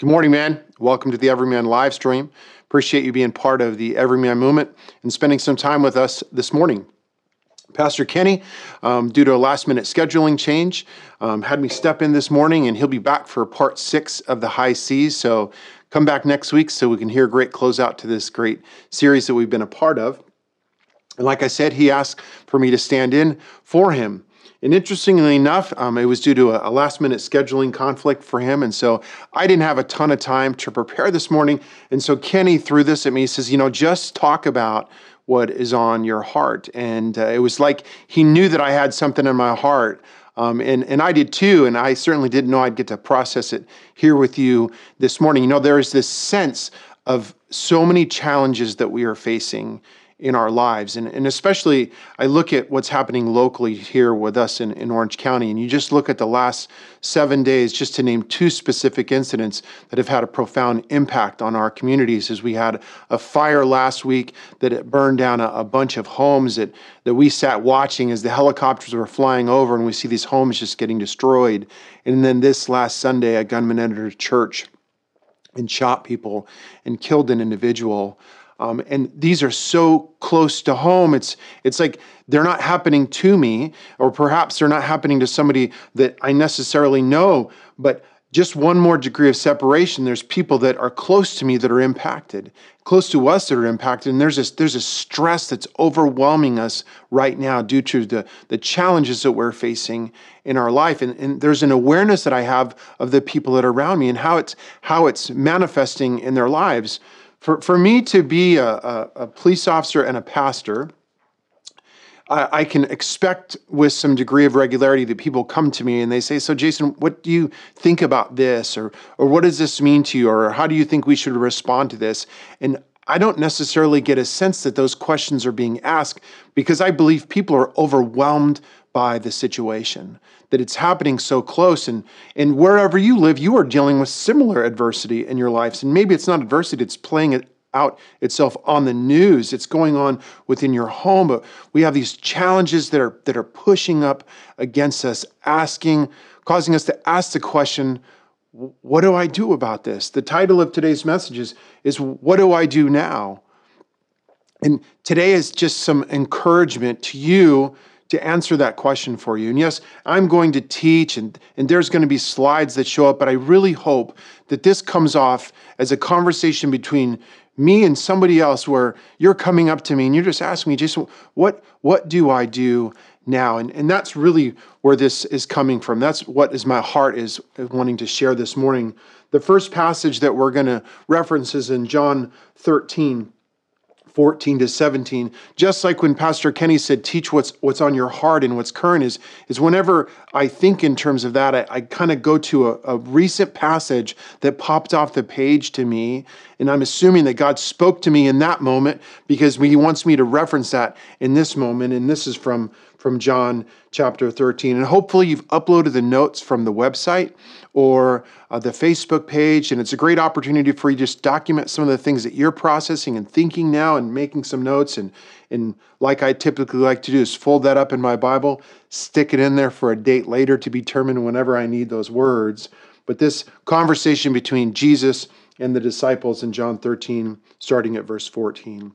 Good morning, man. Welcome to the Everyman live stream. Appreciate you being part of the Everyman movement and spending some time with us this morning. Pastor Kenny, um, due to a last minute scheduling change, um, had me step in this morning, and he'll be back for part six of the high seas. So come back next week so we can hear a great closeout to this great series that we've been a part of. And like I said, he asked for me to stand in for him. And interestingly enough, um, it was due to a, a, last minute scheduling conflict for him. And so I didn't have a ton of time to prepare this morning. And so Kenny threw this at me. He says, You know, just talk about what is on your heart. And uh, it was like he knew that I had something in my heart. Um, and, and I did too. And I certainly didn't know I'd get to process it here with you this morning. You know, there is this sense of so many challenges that we are facing in our lives. And, and especially, I look at what's happening locally here with us in, in Orange County, and you just look at the last seven days, just to name two specific incidents that have had a profound impact on our communities. As we had a fire last week that burned down a, a bunch of homes that, that we sat watching as the helicopters were flying over, and we see these homes just getting destroyed. And then this last Sunday, a gunman entered a church and shot people and killed an individual. Um, and these are so close to home. It's it's like they're not happening to me, or perhaps they're not happening to somebody that I necessarily know. But just one more degree of separation. There's people that are close to me that are impacted, close to us that are impacted, and there's this there's a stress that's overwhelming us right now due to the the challenges that we're facing in our life. And, and there's an awareness that I have of the people that are around me and how it's how it's manifesting in their lives. For, for me to be a, a, a police officer and a pastor, I, I, can expect with some degree of regularity that people come to me and they say, So, Jason, what do you think about this? Or, or what does this mean to you? Or how do you think we should respond to this? And I don't necessarily get a sense that those questions are being asked because I believe people are overwhelmed by the situation, that it's happening so close. And, and wherever you live, you are dealing with similar adversity in your lives. And maybe it's not adversity, it's playing it out itself on the news. It's going on within your home. But we have these challenges that are that are pushing up against us, asking, causing us to ask the question, what do I do about this? The title of today's message is, is What Do I Do Now? And today is just some encouragement to you to answer that question for you. And yes, I'm going to teach and, and there's going to be slides that show up, but I really hope that this comes off as a conversation between me and somebody else where you're coming up to me and you're just asking me, Jason, what, what do I do now? And, and that's really where this is coming from. That's what is my heart is wanting to share this morning. The first passage that we're going to reference is in John 13. 14 to 17 just like when pastor kenny said teach what's what's on your heart and what's current is is whenever i think in terms of that i, I kind of go to a, a recent passage that popped off the page to me and i'm assuming that god spoke to me in that moment because he wants me to reference that in this moment and this is from from John chapter 13. And hopefully, you've uploaded the notes from the website or uh, the Facebook page. And it's a great opportunity for you to just document some of the things that you're processing and thinking now and making some notes. And, and like I typically like to do, is fold that up in my Bible, stick it in there for a date later to be determined whenever I need those words. But this conversation between Jesus and the disciples in John 13, starting at verse 14.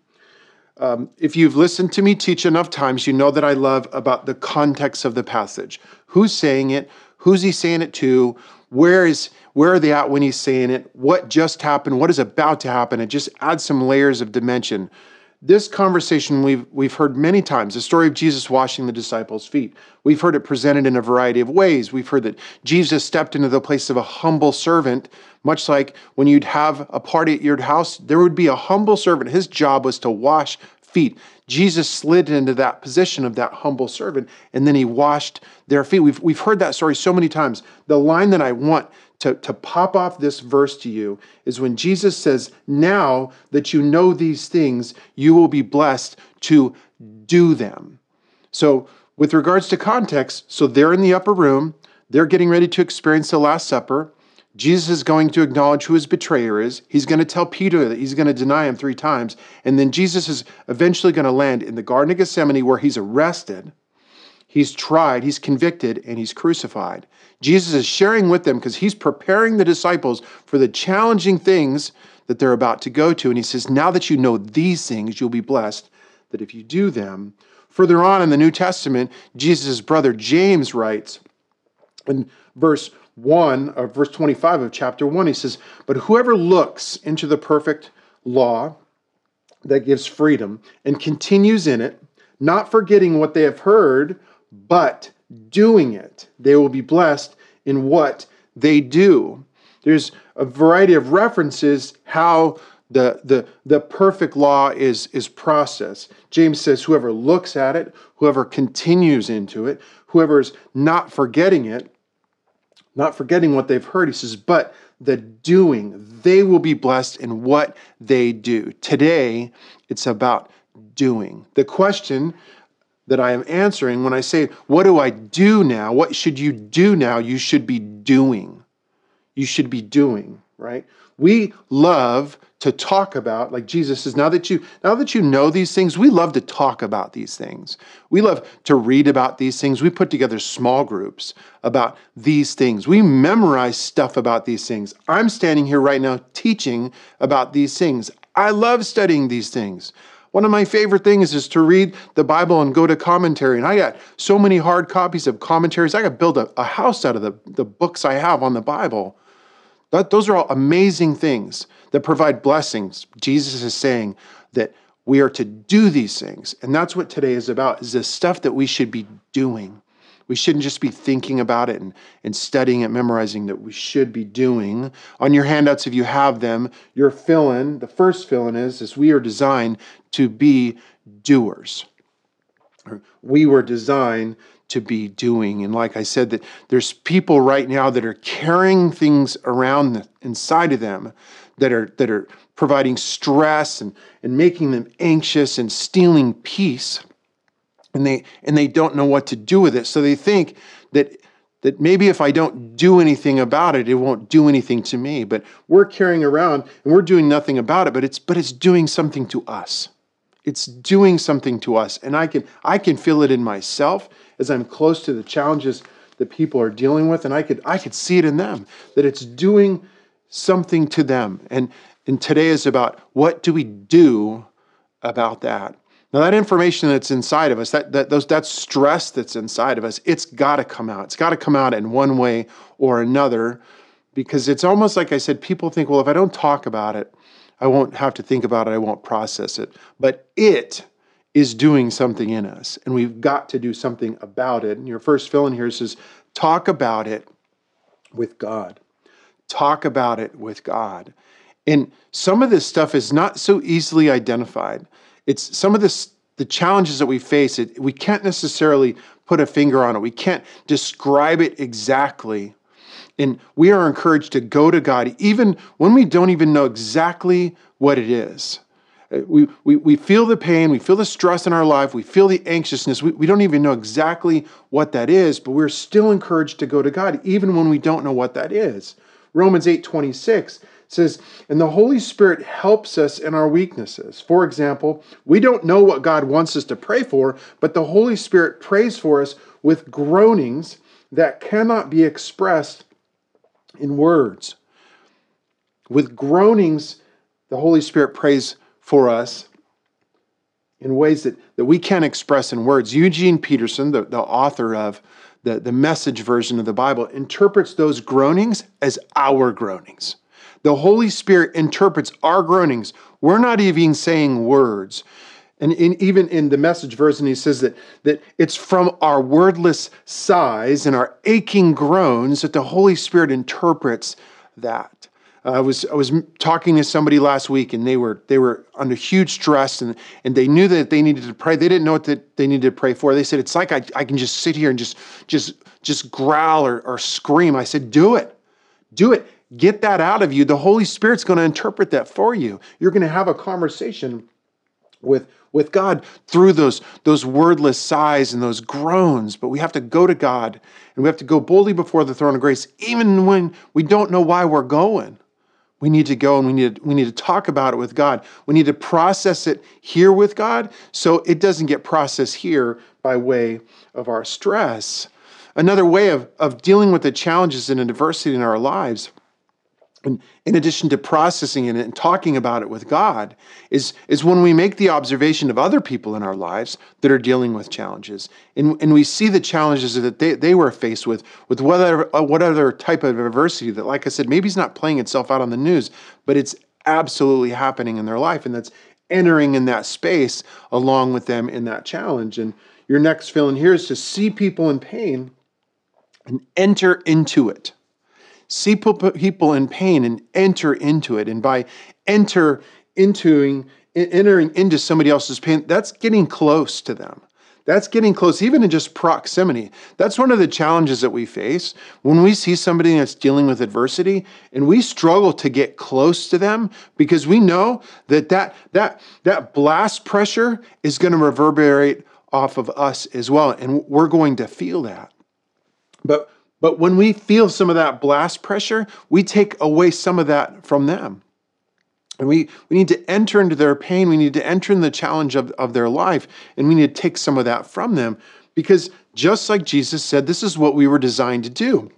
Um, if you've listened to me teach enough times, you know that I love about the context of the passage. Who's saying it? Who's he saying it to? Where is where are they at when he's saying it? What just happened? What is about to happen? It just adds some layers of dimension. This conversation we've we've heard many times, the story of Jesus washing the disciples' feet. We've heard it presented in a variety of ways. We've heard that Jesus stepped into the place of a humble servant, much like when you'd have a party at your house, there would be a humble servant. His job was to wash feet. Jesus slid into that position of that humble servant, and then he washed their feet. We've, we've heard that story so many times. The line that I want to, to pop off this verse to you is when Jesus says, Now that you know these things, you will be blessed to do them. So, with regards to context, so they're in the upper room, they're getting ready to experience the Last Supper. Jesus is going to acknowledge who his betrayer is. He's going to tell Peter that he's going to deny him three times. And then Jesus is eventually going to land in the Garden of Gethsemane where he's arrested, he's tried, he's convicted, and he's crucified. Jesus is sharing with them because he's preparing the disciples for the challenging things that they're about to go to. And he says, Now that you know these things, you'll be blessed, that if you do them, further on in the New Testament, Jesus' brother James writes in verse 1 or verse 25 of chapter 1 he says but whoever looks into the perfect law that gives freedom and continues in it not forgetting what they have heard but doing it they will be blessed in what they do there's a variety of references how the, the, the perfect law is, is processed. James says, whoever looks at it, whoever continues into it, whoever is not forgetting it, not forgetting what they've heard. He says, but the doing, they will be blessed in what they do. Today, it's about doing. The question that I am answering when I say, What do I do now? What should you do now? You should be doing. You should be doing, right? We love to talk about like jesus says now that you now that you know these things we love to talk about these things we love to read about these things we put together small groups about these things we memorize stuff about these things i'm standing here right now teaching about these things i love studying these things one of my favorite things is to read the Bible and go to commentary. And I got so many hard copies of commentaries. I could build a, a house out of the, the books I have on the Bible. That, those are all amazing things that provide blessings. Jesus is saying that we are to do these things. And that's what today is about, is the stuff that we should be doing. We shouldn't just be thinking about it and, and studying it, memorizing that we should be doing. On your handouts, if you have them, your fill in, the first fill in is, is we are designed to be doers. We were designed to be doing. And like I said, that there's people right now that are carrying things around inside of them that are that are providing stress and, and making them anxious and stealing peace. And they and they don't know what to do with it. So they think that that maybe if I don't do anything about it, it won't do anything to me. But we're carrying around and we're doing nothing about it, but it's but it's doing something to us. It's doing something to us. And I can I can feel it in myself as I'm close to the challenges that people are dealing with, and I could I could see it in them that it's doing something to them. And and today is about what do we do about that. Now that information that's inside of us, that that those that stress that's inside of us, it's got to come out. It's got to come out in one way or another, because it's almost like I said. People think, well, if I don't talk about it, I won't have to think about it. I won't process it. But it is doing something in us, and we've got to do something about it. And your first fill in here says, talk about it with God. Talk about it with God. And some of this stuff is not so easily identified. It's some of this the challenges that we face, it, we can't necessarily put a finger on it. We can't describe it exactly. And we are encouraged to go to God even when we don't even know exactly what it is. Uh, we, we, we feel the pain, we feel the stress in our life, we feel the anxiousness. We, we don't even know exactly what that is, but we're still encouraged to go to God, even when we don't know what that is. Romans 8 26 says, And the Holy Spirit helps us in our weaknesses. For example, we don't know what God wants us to pray for, but the Holy Spirit prays for us with groanings that cannot be expressed in words. With groanings, the Holy Spirit prays for us in ways that, that we can't express in words. Eugene Peterson, the, the author of the, the message version of the Bible, interprets those groanings as our groanings. The Holy Spirit interprets our groanings. We're not even saying words. And in, even in the message version, he says that, that it's from our wordless sighs and our aching groans that the Holy Spirit interprets that. Uh, I was I was talking to somebody last week, and they were they were under huge stress, and and they knew that they needed to pray. They didn't know what that they needed to pray for. They said it's like I, I can just sit here and just just just growl or, or scream. I said, do it, Do it. Get that out of you. The Holy Spirit's going to interpret that for you. You're going to have a conversation with with God through those, those wordless sighs and those groans. But we have to go to God and we have to go boldly before the throne of grace, even when we don't know why we're going. We need to go and we need to, we need to talk about it with God. We need to process it here with God so it doesn't get processed here by way of our stress. Another way of, of dealing with the challenges and adversity in our lives and in addition to processing it and talking about it with God, is, is when we make the observation of other people in our lives that are dealing with challenges. And, and we see the challenges that they, they were faced with, with whatever, uh, whatever type of adversity that, like I said, maybe it's not playing itself out on the news, but it's absolutely happening in their life. And that's entering in that space along with them in that challenge. And your next feeling here is to see people in pain and enter into it see people in pain and enter into it. And by enter entering into somebody else's pain, that's getting close to them. That's getting close, even in just proximity. That's one of the challenges that we face when we see somebody that's dealing with adversity and we struggle to get close to them because we know that that, that, that blast pressure is going to reverberate off of us as well. And we're going to feel that. But but when we feel some of that blast pressure, we take away some of that from them. And we, we need to enter into their pain. We need to enter in the challenge of, of their life. And we need to take some of that from them. Because just like Jesus said, this is what we were designed to do.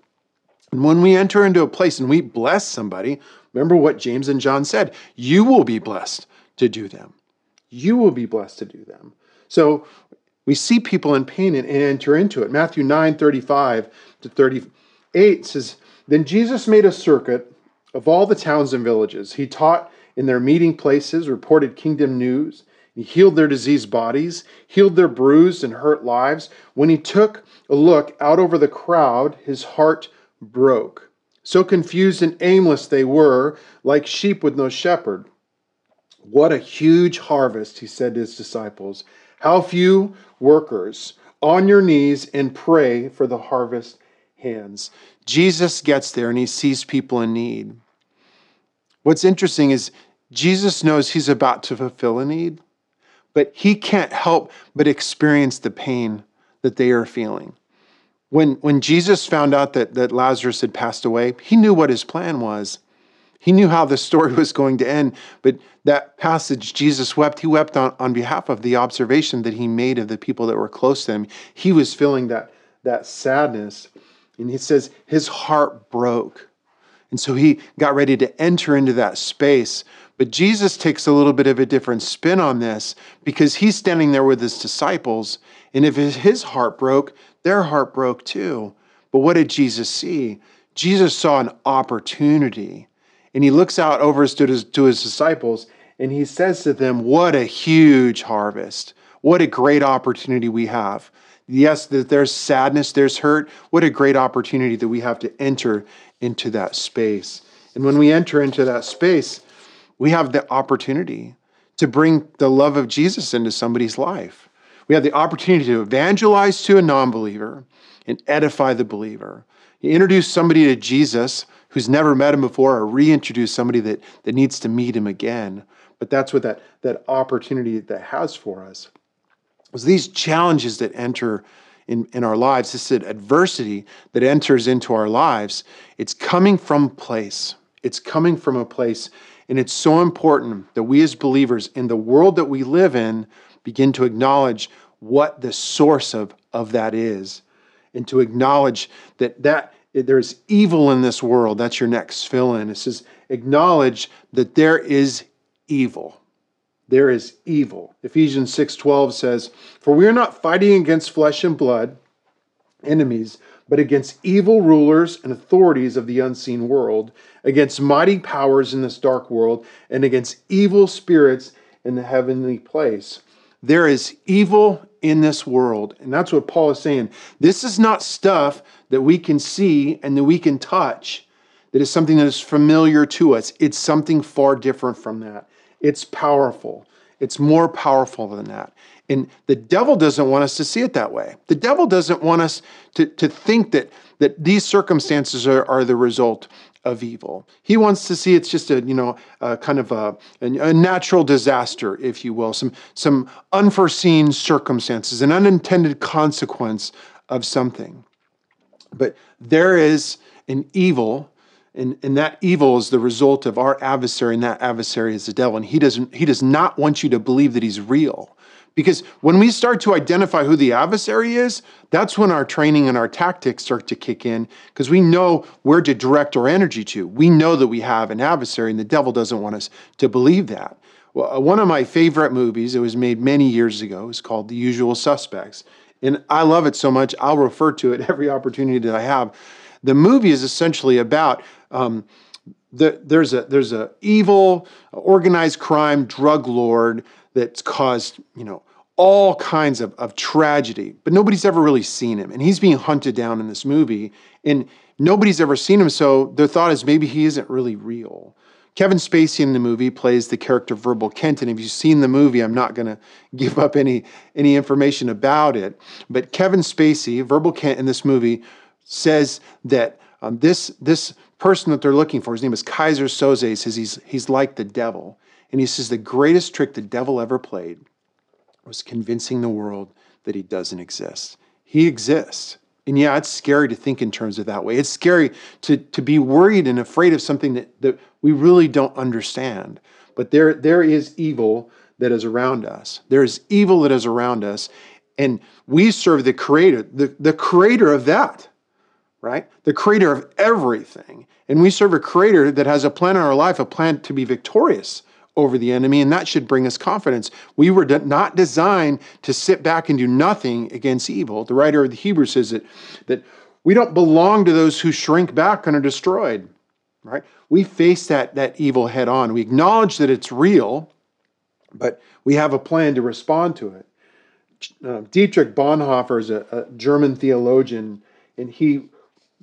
And when we enter into a place and we bless somebody, remember what James and John said you will be blessed to do them. You will be blessed to do them. So we see people in pain and, enter into it. Matthew 9 35 to 38 says, Then Jesus made a circuit of all the towns and villages. He taught in their meeting places, reported kingdom news. He healed their diseased bodies, healed their bruised and hurt lives. When he took a look out over the crowd, his heart broke. So confused and aimless they were, like sheep with no shepherd. What a huge harvest, he said to his disciples. How few workers. On your knees and pray for the harvest hands. Jesus gets there and he sees people in need. What's interesting is Jesus knows he's about to fulfill a need, but he can't help but experience the pain that they are feeling. When, when Jesus found out that, that Lazarus had passed away, he knew what his plan was. He knew how the story was going to end, but that passage, Jesus wept, he wept on, on behalf of the observation that he made of the people that were close to him. He was feeling that, that sadness. And he says his heart broke. And so he got ready to enter into that space. But Jesus takes a little bit of a different spin on this because he's standing there with his disciples. And if his heart broke, their heart broke too. But what did Jesus see? Jesus saw an opportunity. And he looks out over to his, to his disciples and he says to them, What a huge harvest. What a great opportunity we have. Yes, that there's sadness, there's hurt. What a great opportunity that we have to enter into that space. And when we enter into that space, we have the opportunity to bring the love of Jesus into somebody's life. We have the opportunity to evangelize to a non believer and edify the believer. You introduce somebody to Jesus who's never met him before, or reintroduce somebody that, that needs to meet him again. But that's what that, that opportunity that has for us was these challenges that enter in, in our lives, this adversity that enters into our lives, it's coming from place. It's coming from a place. And it's so important that we as believers in the world that we live in begin to acknowledge what the source of, of that is and to acknowledge that, that there's evil in this world. That's your next fill in. It says, acknowledge that there is evil there is evil. Ephesians 6:12 says, "For we are not fighting against flesh and blood, enemies, but against evil rulers and authorities of the unseen world, against mighty powers in this dark world, and against evil spirits in the heavenly place." There is evil in this world, and that's what Paul is saying. This is not stuff that we can see and that we can touch. That is something that is familiar to us. It's something far different from that. It's powerful. It's more powerful than that. And the devil doesn't want us to see it that way. The devil doesn't want us to, to think that, that these circumstances are, are the result of evil. He wants to see it's just a, you know, a kind of a, a, natural disaster, if you will, some, some unforeseen circumstances, an unintended consequence of something. But there is an evil, and, and that evil is the result of our adversary, and that adversary is the devil. And he doesn't he does not want you to believe that he's real. Because when we start to identify who the adversary is, that's when our training and our tactics start to kick in because we know where to direct our energy to. We know that we have an adversary, and the devil doesn't want us to believe that. Well, uh, one of my favorite movies, it was made many years ago, is called The Usual Suspects. And I love it so much, I'll refer to it every opportunity that I have. The movie is essentially about um, the, there's a there's a evil, organized crime drug lord that's caused, you know, all kinds of, of tragedy, but nobody's ever really seen him. And he's being hunted down in this movie, and nobody's ever seen him. So their thought is maybe he isn't really real. Kevin Spacey in the movie plays the character Verbal Kint, and if you've seen the movie, I'm not going to give up any any information about it. But Kevin Spacey, Verbal Kint in this movie, says that um, this this person that they're looking for, his name is Keyser Söze, says he's he's like the devil. And he says the greatest trick the devil ever played was convincing the world that he doesn't exist. He exists. And yeah, it's scary to think in terms of that way. It's scary to, to be worried and afraid of something that, that we really don't understand. But there, there is evil that is around us. There is evil that is around us. And we serve the creator, the, the creator of that, right? The creator of everything. And we serve a creator that has a plan in our life, a plan to be victorious over the enemy, and that should bring us confidence. We were not designed to sit back and do nothing against evil. The writer of the Hebrews says that, that we don't belong to those who shrink back and are destroyed, right? We face that, that evil head on. We acknowledge that it's real, but we have a plan to respond to it. Uh, Dietrich Bonhoeffer is a, a German theologian, and he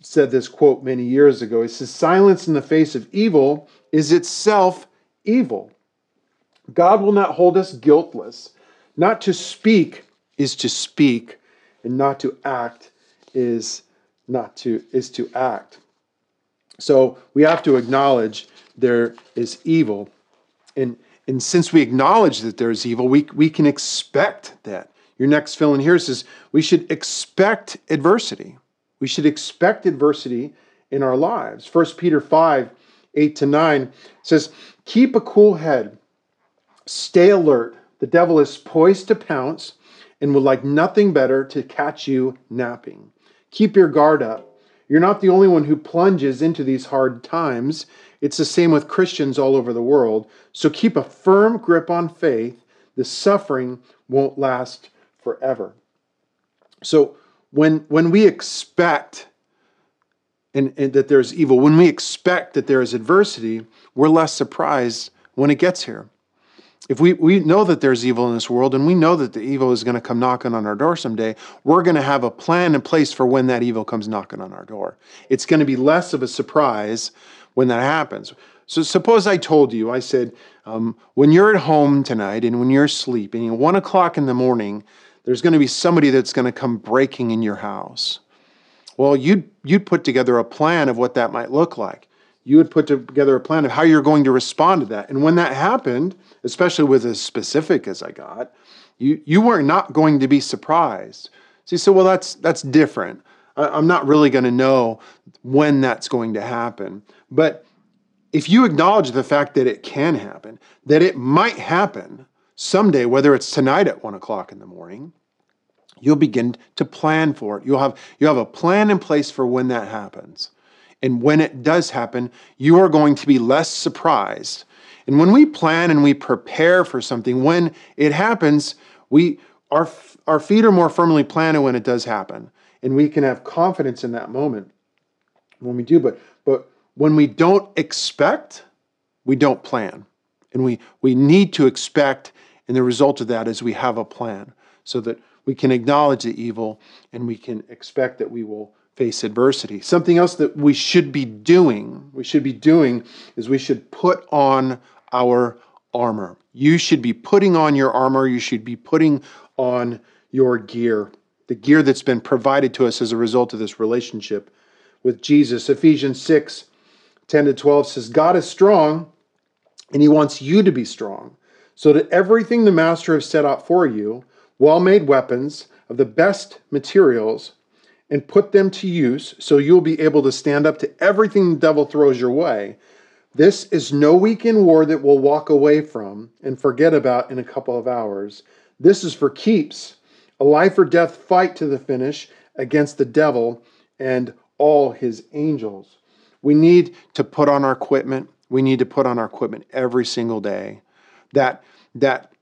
said this quote many years ago. He says, Silence in the face of evil is itself evil. God will not hold us guiltless. Not to speak is to speak, and not to act is not to is to act. So we have to acknowledge there is evil. And, and since we acknowledge that there is evil, we, we can expect that. Your next fill in here says we should expect adversity. We should expect adversity in our lives. 1 Peter 5, 8 to 9 says, Keep a cool head Stay alert. The devil is poised to pounce and would like nothing better to catch you napping. Keep your guard up. You're not the only one who plunges into these hard times. It's the same with Christians all over the world. So keep a firm grip on faith. The suffering won't last forever. So when when we expect and, and that there's evil, when we expect that there is adversity, we're less surprised when it gets here if we, we know that there's evil in this world and we know that the evil is going to come knocking on our door someday, we're going to have a plan in place for when that evil comes knocking on our door. It's going to be less of a surprise when that happens. So suppose I told you, I said, um, when you're at home tonight and when you're sleeping, at one o'clock in the morning, there's going to be somebody that's going to come breaking in your house. Well, you'd, you'd put together a plan of what that might look like you would put together a plan of how you're going to respond to that. And when that happened, especially with as specific as I got, you you were not going to be surprised. So you said, well, that's that's different. I, am not really going to know when that's going to happen. But if you acknowledge the fact that it can happen, that it might happen someday, whether it's tonight at one o'clock in the morning, you'll begin to plan for it. You'll have you have a plan in place for when that happens. And when it does happen, you are going to be less surprised. And when we plan and we prepare for something, when it happens, we our, our feet are more firmly planted when it does happen. And we can have confidence in that moment when we do. But but when we don't expect, we don't plan. And we, we need to expect, and the result of that is we have a plan so that we can acknowledge the evil and we can expect that we will face adversity. Something else that we should be doing, we should be doing is we should put on our armor. You should be putting on your armor, you should be putting on your gear, the gear that's been provided to us as a result of this relationship with Jesus. Ephesians 6 10 to 12 says, God is strong and he wants you to be strong. So that everything the master has set out for you, well made weapons of the best materials, and put them to use so you'll be able to stand up to everything the devil throws your way. This is no weekend war that we'll walk away from and forget about in a couple of hours. This is for keeps, a life or death fight to the finish against the devil and all his angels. We need to put on our equipment. We need to put on our equipment every single day. That that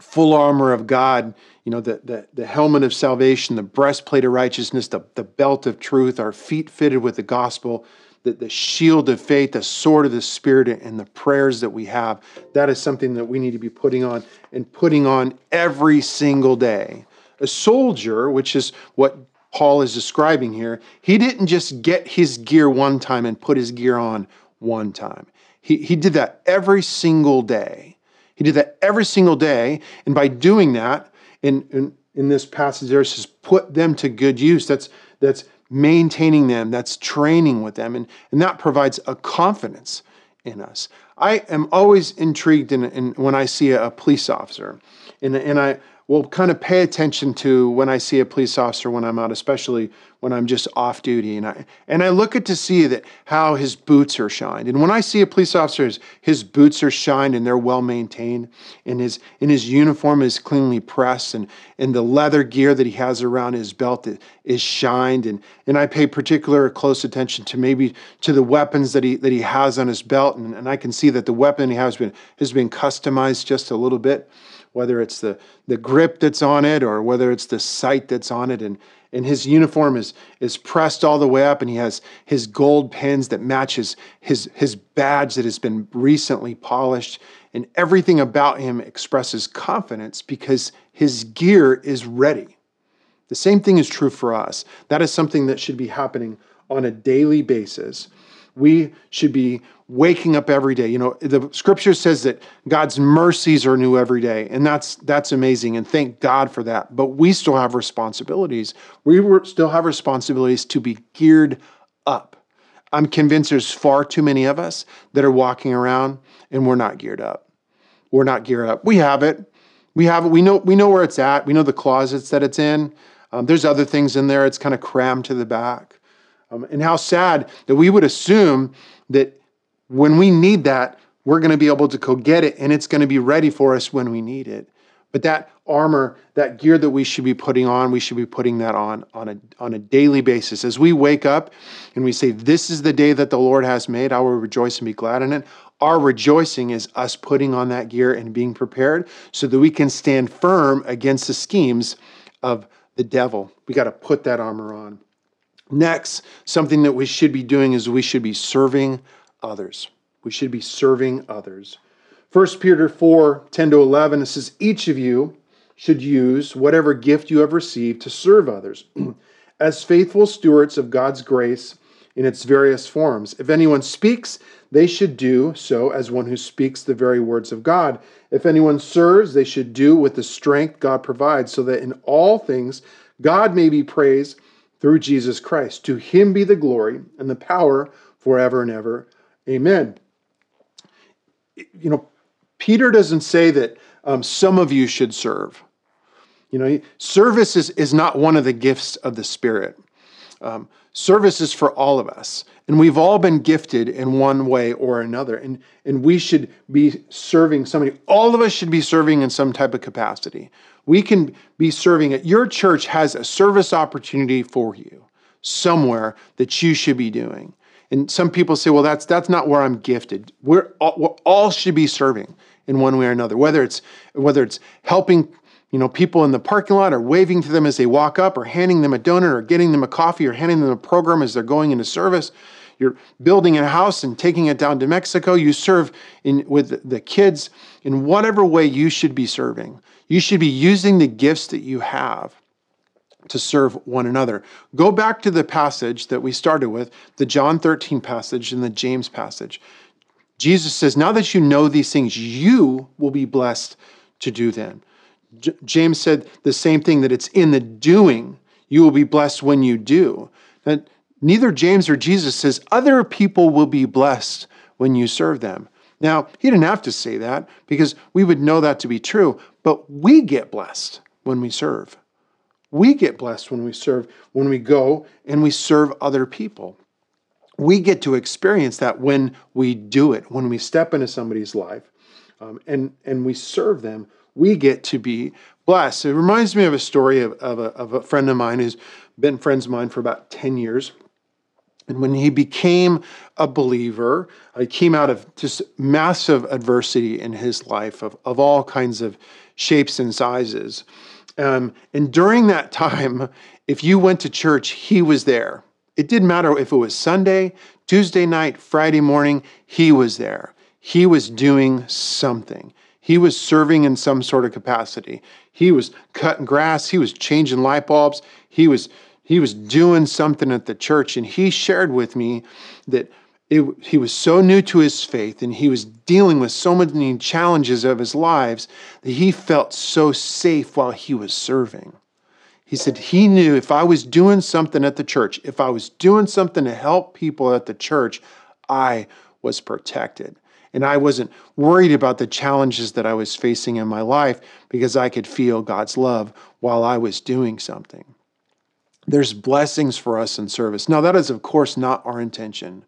full armor of God, you know, the, the, the helmet of salvation, the breastplate of righteousness, the, the belt of truth, our feet fitted with the gospel, the, the shield of faith, the sword of the Spirit, and the prayers that we have. That is something that we need to be putting on and putting on every single day. A soldier, which is what Paul is describing here, he didn't just get his gear one time and put his gear on one time. He, he did that every single day. He did that every single day. And by doing that, in, in, in this passage there, says, put them to good use. That's, that's maintaining them, that's training with them. And, and that provides a confidence in us. I am always intrigued in, in when I see a, a police officer. And, and I, will kind of pay attention to when I see a police officer when I'm out, especially when I'm just off duty. And I and I look at to see that how his boots are shined. And when I see a police officer, his, his boots are shined and they're well maintained, and his and his uniform is cleanly pressed, and and the leather gear that he has around his belt is shined. And and I pay particular close attention to maybe to the weapons that he that he has on his belt, and, and I can see that the weapon he has been has been customized just a little bit whether it's the, the grip that's on it or whether it's the sight that's on it. And, and his uniform is, is pressed all the way up, and he has his gold pins that matches his, his badge that has been recently polished. And everything about him expresses confidence because his gear is ready. The same thing is true for us. That is something that should be happening on a daily basis. We should be waking up every day. You know, the scripture says that God's mercies are new every day, and that's that's amazing and thank God for that. But we still have responsibilities. We still have responsibilities to be geared up. I'm convinced there's far too many of us that are walking around and we're not geared up. We're not geared up. We have it. We have it. We know we know where it's at. We know the closets that it's in. Um, there's other things in there. It's kind of crammed to the back. Um, and how sad that we would assume that when we need that, we're going to be able to go get it and it's going to be ready for us when we need it. But that armor, that gear that we should be putting on, we should be putting that on on a, on a daily basis. As we wake up and we say, This is the day that the Lord has made, I will rejoice and be glad in it. Our rejoicing is us putting on that gear and being prepared so that we can stand firm against the schemes of the devil. We got to put that armor on. Next, something that we should be doing is we should be serving others. We should be serving others. 1 Peter 4 10 to 11, it says, Each of you should use whatever gift you have received to serve others as faithful stewards of God's grace in its various forms. If anyone speaks, they should do so as one who speaks the very words of God. If anyone serves, they should do with the strength God provides, so that in all things God may be praised through Jesus Christ. To him be the glory and the power forever and ever. Amen. You know, Peter doesn't say that um, some of you should serve. You know, service is, is not one of the gifts of the Spirit. Um, service is for all of us. And we've all been gifted in one way or another. And, and we should be serving somebody. All of us should be serving in some type of capacity. We can be serving it. Your church has a service opportunity for you somewhere that you should be doing. And some people say, well, that's that's not where I'm gifted. We're all, we're all should be serving in one way or another, whether it's whether it's helping you know people in the parking lot are waving to them as they walk up or handing them a donut or getting them a coffee or handing them a program as they're going into service you're building a house and taking it down to mexico you serve in with the kids in whatever way you should be serving you should be using the gifts that you have to serve one another. Go back to the passage that we started with, the John 13 passage and the James passage. Jesus says, Now that you know these things, you will be blessed to do them. J- James said the same thing that it's in the doing. You will be blessed when you do. That neither James or Jesus says other people will be blessed when you serve them. Now, he didn't have to say that because we would know that to be true, but we get blessed when we serve. We get blessed when we serve, when we go and we serve other people. We get to experience that when we do it, when we step into somebody's life um, and, and we serve them, we get to be blessed. It reminds me of a story of, of, a, of a friend of mine who's been friends of mine for about 10 years. And when he became a believer, he came out of just massive adversity in his life of, of all kinds of shapes and sizes. Um, and during that time, if you went to church, he was there. It didn't matter if it was Sunday, Tuesday night, Friday morning, he was there. He was doing something. He was serving in some sort of capacity. He was cutting grass, he was changing light bulbs, he was he was doing something at the church, and he shared with me that it, he was so new to his faith and he was dealing with so many challenges of his lives that he felt so safe while he was serving. He said he knew if I was doing something at the church, if I was doing something to help people at the church, I was protected. And I wasn't worried about the challenges that I was facing in my life because I could feel God's love while I was doing something. There's blessings for us in service. Now, that is, of course, not our intention.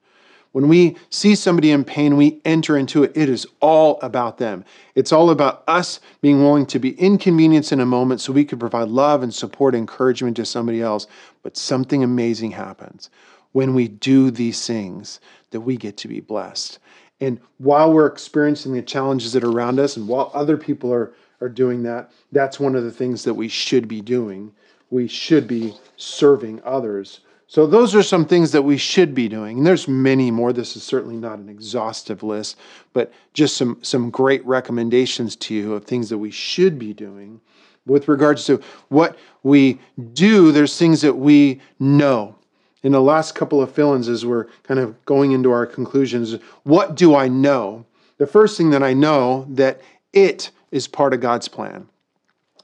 When we see somebody in pain, we enter into it. It is all about them. It's all about us being willing to be inconvenienced in a moment so we can provide love and support, encouragement to somebody else. But something amazing happens when we do these things that we get to be blessed. And while we're experiencing the challenges that are around us, and while other people are, are doing that, that's one of the things that we should be doing we should be serving others. So those are some things that we should be doing. And there's many more. This is certainly not an exhaustive list, but just some some great recommendations to you of things that we should be doing. With regards to what we do, there's things that we know. In the last couple of fill-ins, as we're kind of going into our conclusions, what do I know? The first thing that I know that it is part of God's plan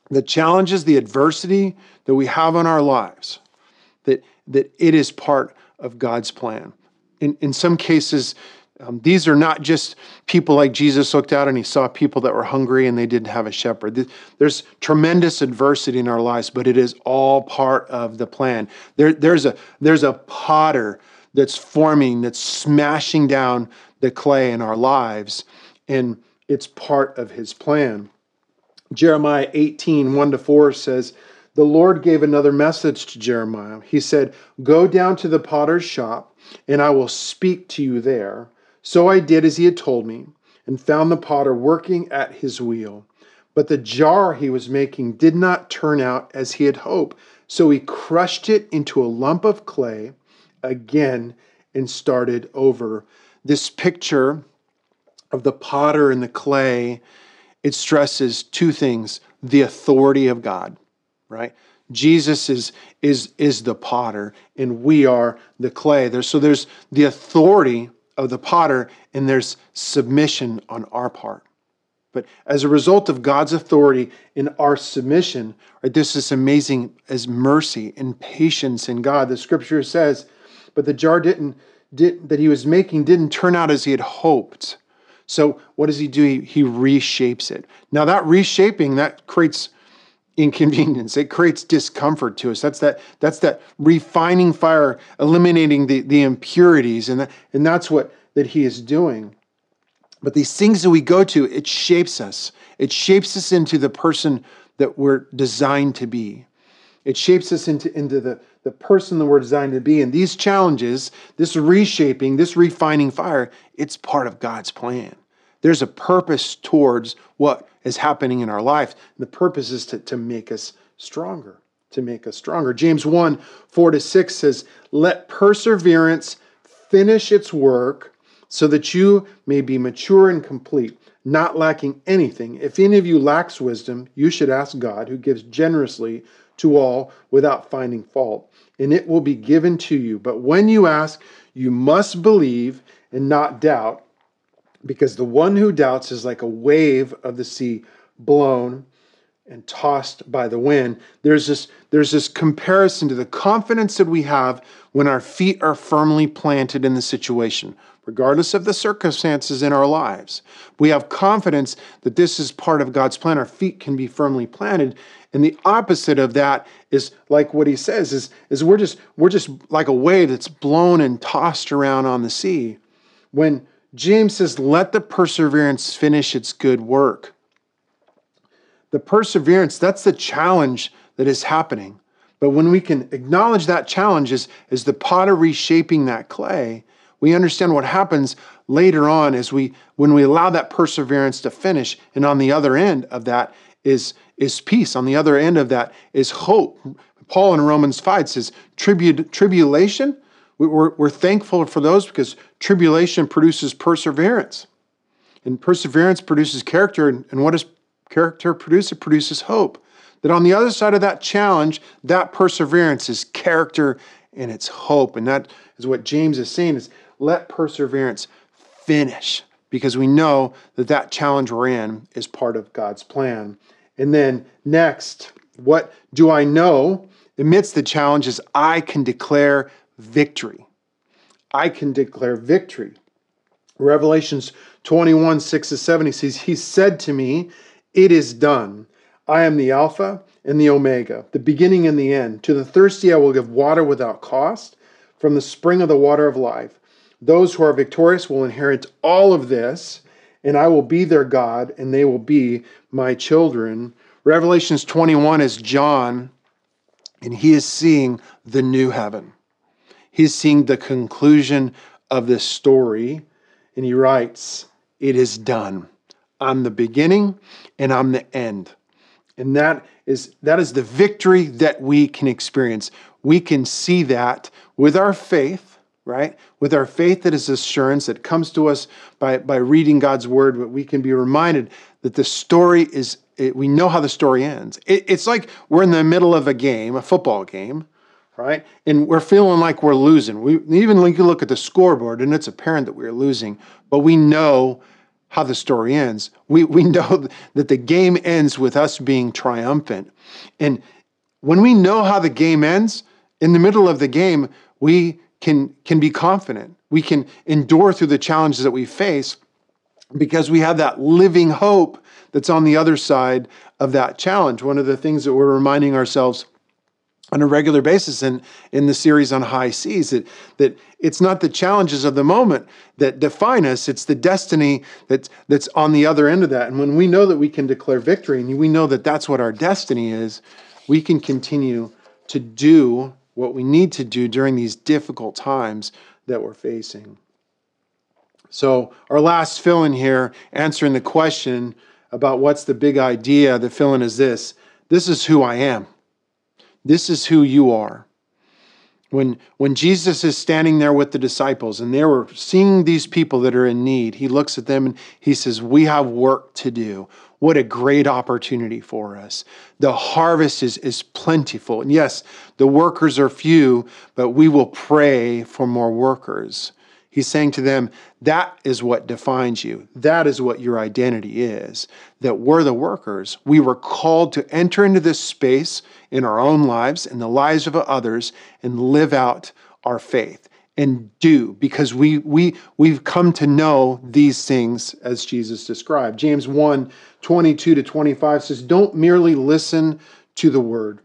the challenges, the adversity that we have in our lives, that, that it is part of God's plan. In, in some cases, um, these are not just people like Jesus looked out and he saw people that were hungry and they didn't have a shepherd. There's tremendous adversity in our lives, but it is all part of the plan. There, there's, a, there's a potter that's forming, that's smashing down the clay in our lives, and it's part of his plan. Jeremiah 18, 1 to 4 says, The Lord gave another message to Jeremiah. He said, Go down to the potter's shop, and I will speak to you there. So I did as he had told me, and found the potter working at his wheel. But the jar he was making did not turn out as he had hoped. So he crushed it into a lump of clay again and started over. This picture of the potter and the clay it stresses two things the authority of God, right? Jesus is, is, is the potter and we are the clay. There's, so there's the authority of the potter and there's submission on our part. But as a result of God's authority in our submission, right, this is amazing as mercy and patience in God. The scripture says, but the jar didn't, did, that he was making didn't turn out as he had hoped. So what does he do? He, he reshapes it. Now that reshaping that creates inconvenience. It creates discomfort to us. That's that that's that refining fire, eliminating the, the impurities, and that, and that's what that he is doing. But these things that we go to, it shapes us. It shapes us into the person that we're designed to be. It shapes us into, into the, the person that we're designed to be. And these challenges, this reshaping, this refining fire, it's part of God's plan. There's a purpose towards what is happening in our life. The purpose is to, to make us stronger, to make us stronger. James 1 4 to 6 says, Let perseverance finish its work so that you may be mature and complete, not lacking anything. If any of you lacks wisdom, you should ask God, who gives generously to all without finding fault, and it will be given to you. But when you ask, you must believe and not doubt, because the one who doubts is like a wave of the sea blown and tossed by the wind. There's this, there's this comparison to the confidence that we have when our feet are firmly planted in the situation, regardless of the circumstances in our lives. We have confidence that this is part of God's plan. Our feet can be firmly planted. And the opposite of that is like what he says is, is we're just we're just like a wave that's blown and tossed around on the sea. When James says, let the perseverance finish its good work the perseverance, that's the challenge that is happening. But when we can acknowledge that challenge as, as the potter reshaping that clay, we understand what happens later on as we when we allow that perseverance to finish. And on the other end of that is, is peace. On the other end of that is hope. Paul in Romans 5 says, Tribu- tribulation, we're, we're thankful for those because tribulation produces perseverance. And perseverance produces character. And what does character produce? It produces hope. That on the other side of that challenge, that perseverance is character and it's hope. And that is what James is saying is let perseverance finish because we know that that challenge we're in is part of God's plan. And then next, what do I know amidst the challenges? I can declare victory. I can declare victory. Revelations 21, 6 to 7, he says, He said to me, it is done. I am the Alpha and the Omega, the beginning and the end. To the thirsty, I will give water without cost from the spring of the water of life. Those who are victorious will inherit all of this, and I will be their God, and they will be my children. Revelations 21 is John, and he is seeing the new heaven. He's seeing the conclusion of this story, and he writes, It is done. I'm the beginning and I'm the end. And that is that is the victory that we can experience. We can see that with our faith, right? With our faith that is assurance that comes to us by, by reading God's word, but we can be reminded that the story is it, we know how the story ends. It, it's like we're in the middle of a game, a football game, right? And we're feeling like we're losing. We even you look at the scoreboard and it's apparent that we're losing, but we know how the story ends. We, we know that the game ends with us being triumphant. And when we know how the game ends, in the middle of the game, we can, can be confident. We can endure through the challenges that we face because we have that living hope that's on the other side of that challenge. One of the things that we're reminding ourselves on a regular basis in, in the series on high seas that, that it's not the challenges of the moment that define us it's the destiny that's, that's on the other end of that. And when we know that we can declare victory and we know that that's what our destiny is we can continue to do what we need to do during these difficult times that we're facing. So our last fill in here answering the question about what's the big idea the fill in is this. This is who i am this is who you are. When, when Jesus is standing there with the disciples and they were seeing these people that are in need, he looks at them and he says, We have work to do. What a great opportunity for us. The harvest is, is plentiful. And yes, the workers are few, but we will pray for more workers. He's saying to them, that is what defines you. That is what your identity is. That we're the workers. We were called to enter into this space in our own lives and the lives of others and live out our faith and do because we we we've come to know these things as Jesus described. James 1 22 to 25 says, Don't merely listen to the word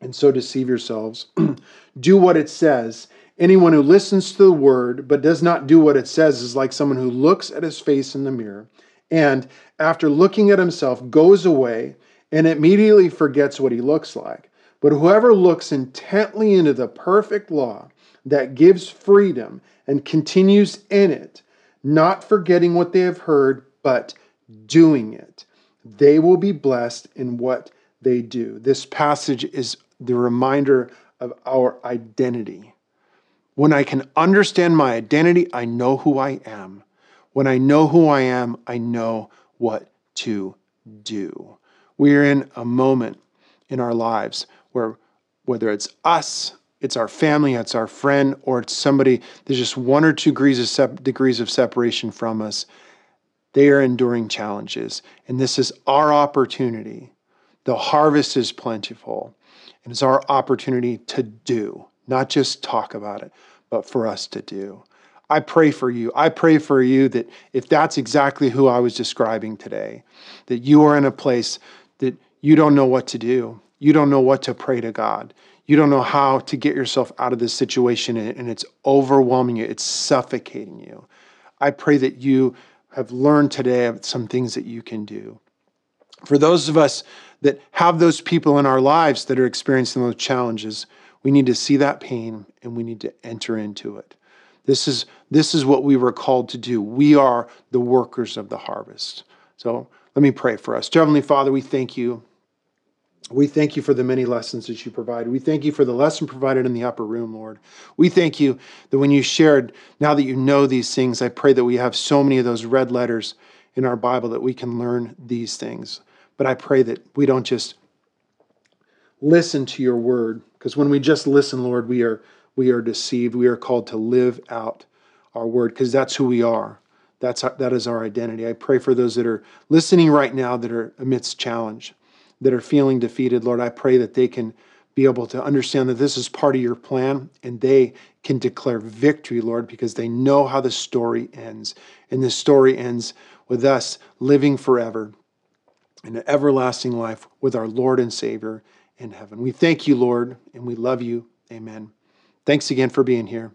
and so deceive yourselves. do what it says Anyone who listens to the word but does not do what it says is like someone who looks at his face in the mirror and, after looking at himself, goes away and immediately forgets what he looks like. But whoever looks intently into the perfect law that gives freedom and continues in it, not forgetting what they have heard, but doing it, they will be blessed in what they do. This passage is the reminder of our identity. When I can understand my identity, I know who I am. When I know who I am, I know what to do. We're in a moment in our lives where, whether it's us, it's our family, it's our friend, or it's somebody, there's just one or two degrees of, sep- degrees of separation from us. They are enduring challenges. And this is our opportunity the harvest is plentiful. And it's our opportunity to do, not just talk about it, but for us to do. I pray for you. I pray for you that if that's exactly who I was describing today, that you are in a place that you don't know what to do. You don't know what to pray to God. You don't know how to get yourself out of this situation and it's overwhelming you, it's suffocating you. I pray that you have learned today some things that you can do. For those of us that have those people in our lives that are experiencing those challenges, we need to see that pain and we need to enter into it. This is, this is what we were called to do. We are the workers of the harvest. So let me pray for us. Heavenly Father, we thank you. We thank you for the many lessons that you provide. We thank you for the lesson provided in the upper room, Lord. We thank you that when you shared, now that you know these things, I pray that we have so many of those red letters in our Bible that we can learn these things. But I pray that we don't just listen to your word, because when we just listen, Lord, we are we are deceived. We are called to live out our word, because that's who we are. That's our, that is our identity. I pray for those that are listening right now that are amidst challenge, that are feeling defeated. Lord, I pray that they can be able to understand that this is part of your plan and they can declare victory, Lord, because they know how the story ends. And the story ends with us living forever in an everlasting life with our Lord and Savior in heaven. We thank you, Lord, and we love you. Amen. Thanks again for being here.